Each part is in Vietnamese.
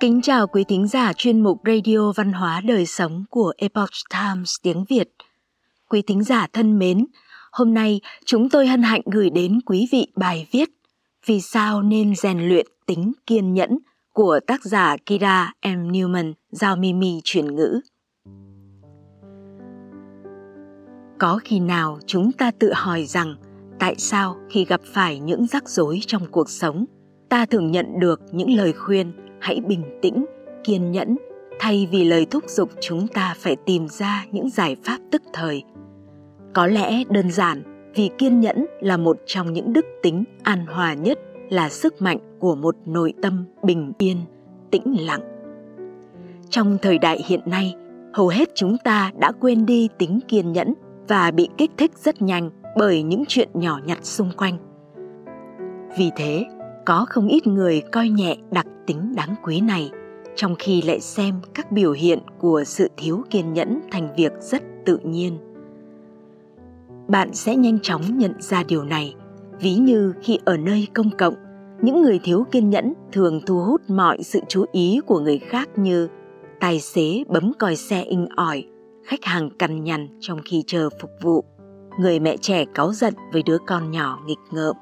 Kính chào quý thính giả chuyên mục Radio Văn hóa Đời Sống của Epoch Times tiếng Việt. Quý thính giả thân mến, hôm nay chúng tôi hân hạnh gửi đến quý vị bài viết Vì sao nên rèn luyện tính kiên nhẫn của tác giả Kira M. Newman, giao Mimi chuyển ngữ. Có khi nào chúng ta tự hỏi rằng tại sao khi gặp phải những rắc rối trong cuộc sống, ta thường nhận được những lời khuyên hãy bình tĩnh, kiên nhẫn. Thay vì lời thúc giục, chúng ta phải tìm ra những giải pháp tức thời. Có lẽ đơn giản, vì kiên nhẫn là một trong những đức tính an hòa nhất, là sức mạnh của một nội tâm bình yên, tĩnh lặng. Trong thời đại hiện nay, hầu hết chúng ta đã quên đi tính kiên nhẫn và bị kích thích rất nhanh bởi những chuyện nhỏ nhặt xung quanh. Vì thế có không ít người coi nhẹ đặc tính đáng quý này, trong khi lại xem các biểu hiện của sự thiếu kiên nhẫn thành việc rất tự nhiên. Bạn sẽ nhanh chóng nhận ra điều này, ví như khi ở nơi công cộng, những người thiếu kiên nhẫn thường thu hút mọi sự chú ý của người khác như tài xế bấm còi xe inh ỏi, khách hàng cằn nhằn trong khi chờ phục vụ, người mẹ trẻ cáu giận với đứa con nhỏ nghịch ngợm.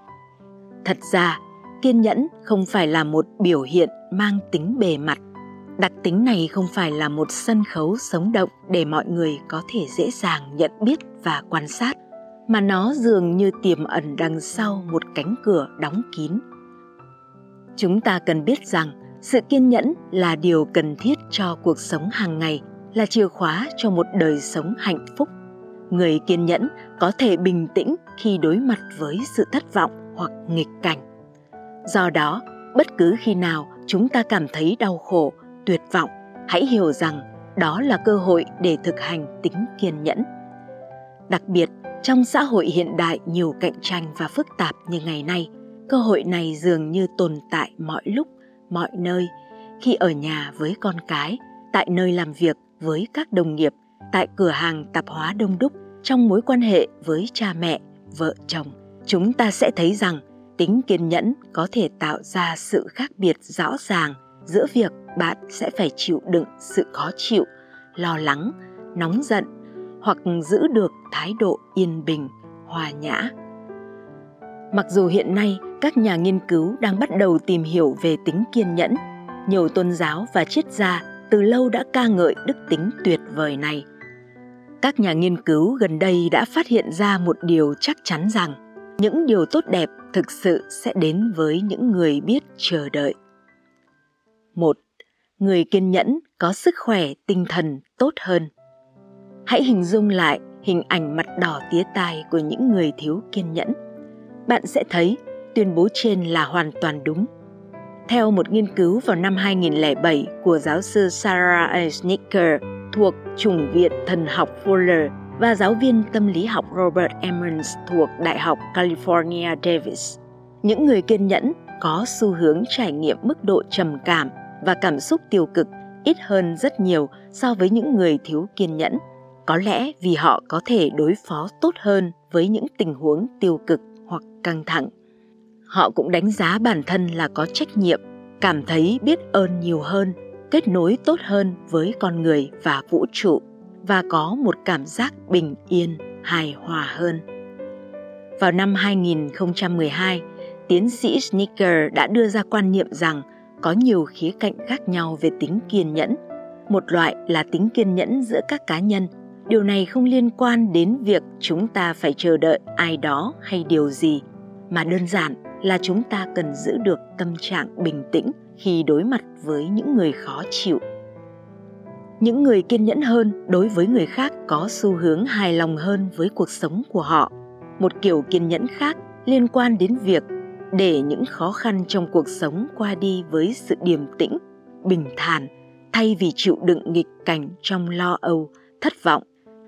Thật ra kiên nhẫn không phải là một biểu hiện mang tính bề mặt. Đặc tính này không phải là một sân khấu sống động để mọi người có thể dễ dàng nhận biết và quan sát, mà nó dường như tiềm ẩn đằng sau một cánh cửa đóng kín. Chúng ta cần biết rằng, sự kiên nhẫn là điều cần thiết cho cuộc sống hàng ngày, là chìa khóa cho một đời sống hạnh phúc. Người kiên nhẫn có thể bình tĩnh khi đối mặt với sự thất vọng hoặc nghịch cảnh do đó, bất cứ khi nào chúng ta cảm thấy đau khổ, tuyệt vọng, hãy hiểu rằng đó là cơ hội để thực hành tính kiên nhẫn. Đặc biệt, trong xã hội hiện đại nhiều cạnh tranh và phức tạp như ngày nay, cơ hội này dường như tồn tại mọi lúc, mọi nơi. Khi ở nhà với con cái, tại nơi làm việc với các đồng nghiệp, tại cửa hàng tạp hóa đông đúc, trong mối quan hệ với cha mẹ, vợ chồng, chúng ta sẽ thấy rằng tính kiên nhẫn có thể tạo ra sự khác biệt rõ ràng giữa việc bạn sẽ phải chịu đựng sự khó chịu, lo lắng, nóng giận hoặc giữ được thái độ yên bình, hòa nhã. Mặc dù hiện nay các nhà nghiên cứu đang bắt đầu tìm hiểu về tính kiên nhẫn, nhiều tôn giáo và triết gia từ lâu đã ca ngợi đức tính tuyệt vời này. Các nhà nghiên cứu gần đây đã phát hiện ra một điều chắc chắn rằng những điều tốt đẹp thực sự sẽ đến với những người biết chờ đợi. Một, người kiên nhẫn có sức khỏe tinh thần tốt hơn. Hãy hình dung lại hình ảnh mặt đỏ tía tai của những người thiếu kiên nhẫn. Bạn sẽ thấy tuyên bố trên là hoàn toàn đúng. Theo một nghiên cứu vào năm 2007 của giáo sư Sarah A. Snicker thuộc chủng viện thần học Fuller và giáo viên tâm lý học Robert Emmons thuộc Đại học California Davis. Những người kiên nhẫn có xu hướng trải nghiệm mức độ trầm cảm và cảm xúc tiêu cực ít hơn rất nhiều so với những người thiếu kiên nhẫn, có lẽ vì họ có thể đối phó tốt hơn với những tình huống tiêu cực hoặc căng thẳng. Họ cũng đánh giá bản thân là có trách nhiệm, cảm thấy biết ơn nhiều hơn, kết nối tốt hơn với con người và vũ trụ và có một cảm giác bình yên, hài hòa hơn. Vào năm 2012, tiến sĩ Snicker đã đưa ra quan niệm rằng có nhiều khía cạnh khác nhau về tính kiên nhẫn. Một loại là tính kiên nhẫn giữa các cá nhân. Điều này không liên quan đến việc chúng ta phải chờ đợi ai đó hay điều gì, mà đơn giản là chúng ta cần giữ được tâm trạng bình tĩnh khi đối mặt với những người khó chịu những người kiên nhẫn hơn đối với người khác có xu hướng hài lòng hơn với cuộc sống của họ. Một kiểu kiên nhẫn khác liên quan đến việc để những khó khăn trong cuộc sống qua đi với sự điềm tĩnh, bình thản, thay vì chịu đựng nghịch cảnh trong lo âu, thất vọng.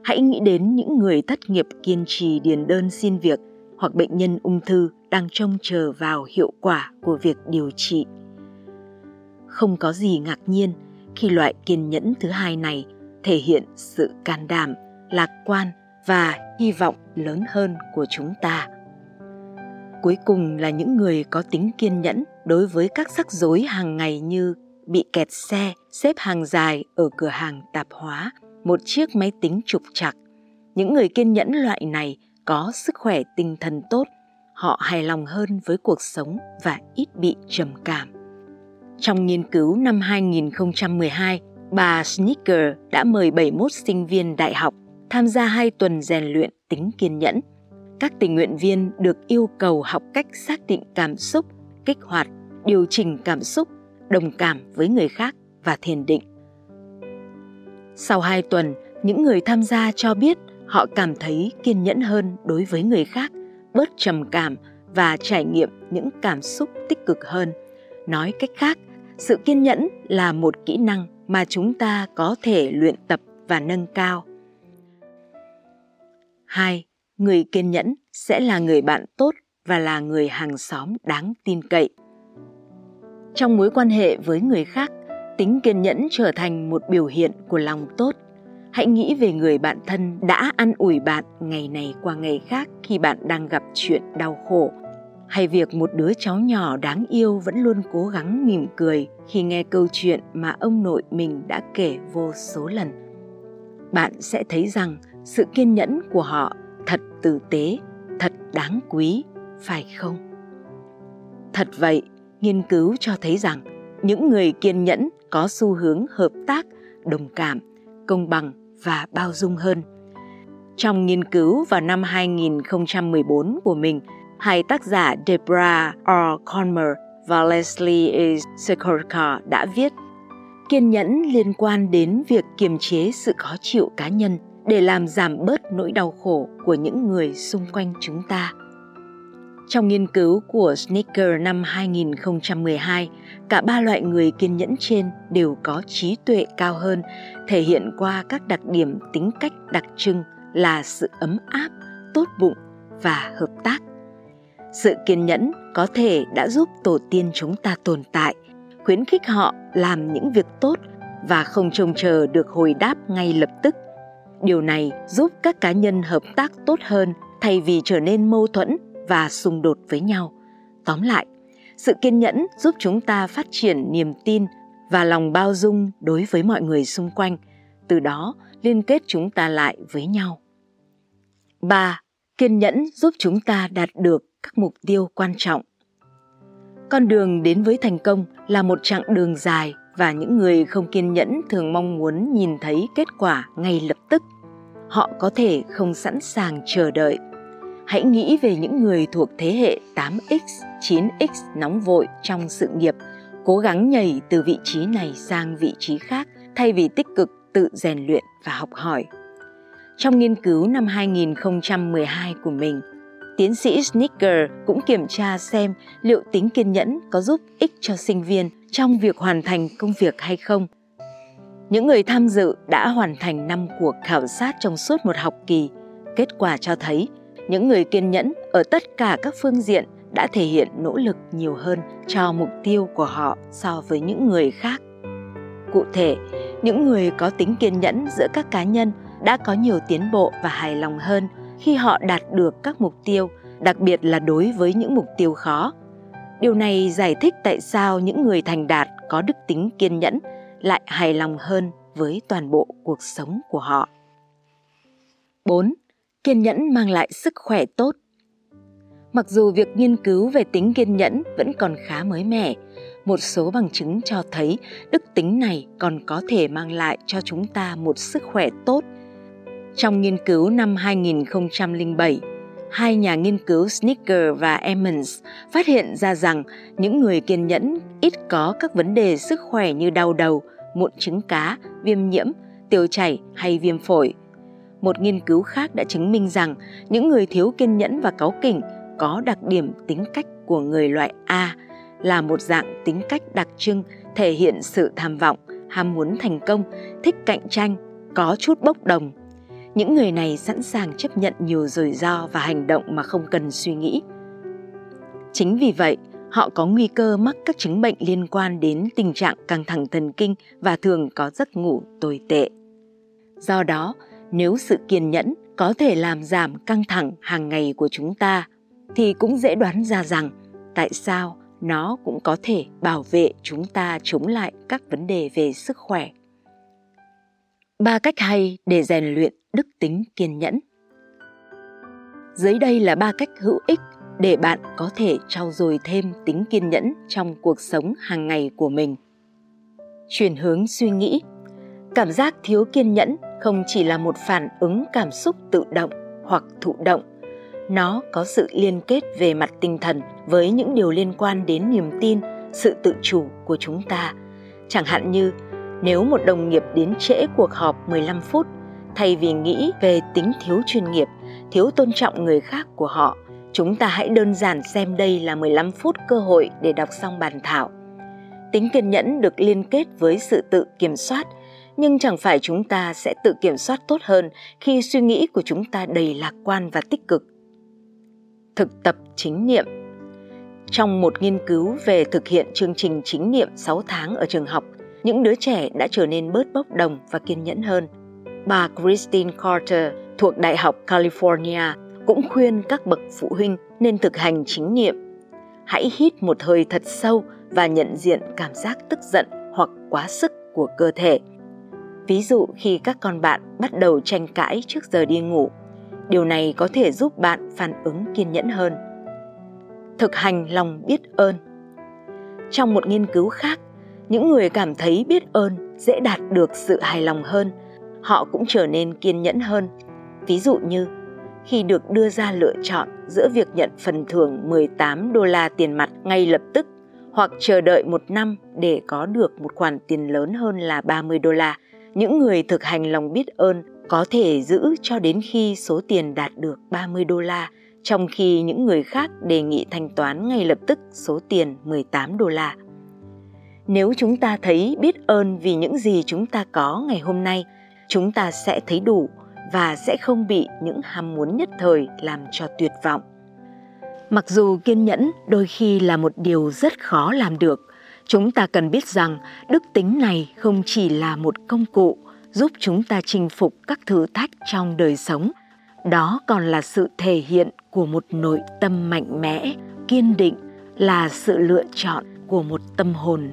Hãy nghĩ đến những người thất nghiệp kiên trì điền đơn xin việc hoặc bệnh nhân ung thư đang trông chờ vào hiệu quả của việc điều trị. Không có gì ngạc nhiên khi loại kiên nhẫn thứ hai này thể hiện sự can đảm lạc quan và hy vọng lớn hơn của chúng ta cuối cùng là những người có tính kiên nhẫn đối với các rắc rối hàng ngày như bị kẹt xe xếp hàng dài ở cửa hàng tạp hóa, một chiếc máy tính trục trặc. Những người kiên nhẫn loại này có sức khỏe tinh thần tốt, họ hài lòng hơn với cuộc sống và ít bị trầm cảm. Trong nghiên cứu năm 2012, bà Snicker đã mời 71 sinh viên đại học tham gia hai tuần rèn luyện tính kiên nhẫn. Các tình nguyện viên được yêu cầu học cách xác định cảm xúc, kích hoạt, điều chỉnh cảm xúc, đồng cảm với người khác và thiền định. Sau hai tuần, những người tham gia cho biết họ cảm thấy kiên nhẫn hơn đối với người khác, bớt trầm cảm và trải nghiệm những cảm xúc tích cực hơn. Nói cách khác, sự kiên nhẫn là một kỹ năng mà chúng ta có thể luyện tập và nâng cao. 2. Người kiên nhẫn sẽ là người bạn tốt và là người hàng xóm đáng tin cậy. Trong mối quan hệ với người khác, tính kiên nhẫn trở thành một biểu hiện của lòng tốt. Hãy nghĩ về người bạn thân đã an ủi bạn ngày này qua ngày khác khi bạn đang gặp chuyện đau khổ hay việc một đứa cháu nhỏ đáng yêu vẫn luôn cố gắng mỉm cười khi nghe câu chuyện mà ông nội mình đã kể vô số lần. Bạn sẽ thấy rằng sự kiên nhẫn của họ thật tử tế thật đáng quý phải không? Thật vậy nghiên cứu cho thấy rằng những người kiên nhẫn có xu hướng hợp tác đồng cảm công bằng và bao dung hơn. Trong nghiên cứu vào năm 2014 của mình, hai tác giả Debra R. Conmer và Leslie E. Sekorka đã viết kiên nhẫn liên quan đến việc kiềm chế sự khó chịu cá nhân để làm giảm bớt nỗi đau khổ của những người xung quanh chúng ta. Trong nghiên cứu của Snicker năm 2012, cả ba loại người kiên nhẫn trên đều có trí tuệ cao hơn, thể hiện qua các đặc điểm tính cách đặc trưng là sự ấm áp, tốt bụng và hợp tác. Sự kiên nhẫn có thể đã giúp tổ tiên chúng ta tồn tại, khuyến khích họ làm những việc tốt và không trông chờ được hồi đáp ngay lập tức. Điều này giúp các cá nhân hợp tác tốt hơn thay vì trở nên mâu thuẫn và xung đột với nhau. Tóm lại, sự kiên nhẫn giúp chúng ta phát triển niềm tin và lòng bao dung đối với mọi người xung quanh, từ đó liên kết chúng ta lại với nhau. 3. Kiên nhẫn giúp chúng ta đạt được các mục tiêu quan trọng. Con đường đến với thành công là một chặng đường dài và những người không kiên nhẫn thường mong muốn nhìn thấy kết quả ngay lập tức. Họ có thể không sẵn sàng chờ đợi. Hãy nghĩ về những người thuộc thế hệ 8X, 9X nóng vội trong sự nghiệp, cố gắng nhảy từ vị trí này sang vị trí khác thay vì tích cực tự rèn luyện và học hỏi. Trong nghiên cứu năm 2012 của mình, tiến sĩ Snicker cũng kiểm tra xem liệu tính kiên nhẫn có giúp ích cho sinh viên trong việc hoàn thành công việc hay không. Những người tham dự đã hoàn thành 5 cuộc khảo sát trong suốt một học kỳ. Kết quả cho thấy những người kiên nhẫn ở tất cả các phương diện đã thể hiện nỗ lực nhiều hơn cho mục tiêu của họ so với những người khác. Cụ thể, những người có tính kiên nhẫn giữa các cá nhân đã có nhiều tiến bộ và hài lòng hơn khi họ đạt được các mục tiêu, đặc biệt là đối với những mục tiêu khó. Điều này giải thích tại sao những người thành đạt có đức tính kiên nhẫn lại hài lòng hơn với toàn bộ cuộc sống của họ. 4. Kiên nhẫn mang lại sức khỏe tốt. Mặc dù việc nghiên cứu về tính kiên nhẫn vẫn còn khá mới mẻ, một số bằng chứng cho thấy đức tính này còn có thể mang lại cho chúng ta một sức khỏe tốt trong nghiên cứu năm 2007, hai nhà nghiên cứu Snicker và Emmons phát hiện ra rằng những người kiên nhẫn ít có các vấn đề sức khỏe như đau đầu, mụn trứng cá, viêm nhiễm, tiêu chảy hay viêm phổi. Một nghiên cứu khác đã chứng minh rằng những người thiếu kiên nhẫn và cáu kỉnh có đặc điểm tính cách của người loại A là một dạng tính cách đặc trưng thể hiện sự tham vọng, ham muốn thành công, thích cạnh tranh, có chút bốc đồng, những người này sẵn sàng chấp nhận nhiều rủi ro và hành động mà không cần suy nghĩ chính vì vậy, họ có nguy cơ mắc các chứng bệnh liên quan đến tình trạng căng thẳng thần kinh và thường có giấc ngủ tồi tệ do đó, nếu sự kiên nhẫn có thể làm giảm căng thẳng hàng ngày của chúng ta, thì cũng dễ đoán ra rằng tại sao nó cũng có thể bảo vệ chúng ta chống lại các vấn đề về sức khỏe. Ba cách hay để rèn luyện đức tính kiên nhẫn. Dưới đây là ba cách hữu ích để bạn có thể trau dồi thêm tính kiên nhẫn trong cuộc sống hàng ngày của mình. Chuyển hướng suy nghĩ. Cảm giác thiếu kiên nhẫn không chỉ là một phản ứng cảm xúc tự động hoặc thụ động, nó có sự liên kết về mặt tinh thần với những điều liên quan đến niềm tin, sự tự chủ của chúng ta chẳng hạn như nếu một đồng nghiệp đến trễ cuộc họp 15 phút thay vì nghĩ về tính thiếu chuyên nghiệp thiếu tôn trọng người khác của họ chúng ta hãy đơn giản xem đây là 15 phút cơ hội để đọc xong bàn thảo tính kiên nhẫn được liên kết với sự tự kiểm soát nhưng chẳng phải chúng ta sẽ tự kiểm soát tốt hơn khi suy nghĩ của chúng ta đầy lạc quan và tích cực thực tập chính niệm. Trong một nghiên cứu về thực hiện chương trình chính niệm 6 tháng ở trường học, những đứa trẻ đã trở nên bớt bốc đồng và kiên nhẫn hơn. Bà Christine Carter thuộc Đại học California cũng khuyên các bậc phụ huynh nên thực hành chính niệm. Hãy hít một hơi thật sâu và nhận diện cảm giác tức giận hoặc quá sức của cơ thể. Ví dụ khi các con bạn bắt đầu tranh cãi trước giờ đi ngủ, điều này có thể giúp bạn phản ứng kiên nhẫn hơn thực hành lòng biết ơn trong một nghiên cứu khác những người cảm thấy biết ơn dễ đạt được sự hài lòng hơn họ cũng trở nên kiên nhẫn hơn ví dụ như khi được đưa ra lựa chọn giữa việc nhận phần thưởng 18 đô la tiền mặt ngay lập tức hoặc chờ đợi một năm để có được một khoản tiền lớn hơn là 30 đô la. Những người thực hành lòng biết ơn có thể giữ cho đến khi số tiền đạt được 30 đô la, trong khi những người khác đề nghị thanh toán ngay lập tức số tiền 18 đô la. Nếu chúng ta thấy biết ơn vì những gì chúng ta có ngày hôm nay, chúng ta sẽ thấy đủ và sẽ không bị những ham muốn nhất thời làm cho tuyệt vọng. Mặc dù kiên nhẫn đôi khi là một điều rất khó làm được, chúng ta cần biết rằng đức tính này không chỉ là một công cụ giúp chúng ta chinh phục các thử thách trong đời sống đó còn là sự thể hiện của một nội tâm mạnh mẽ kiên định là sự lựa chọn của một tâm hồn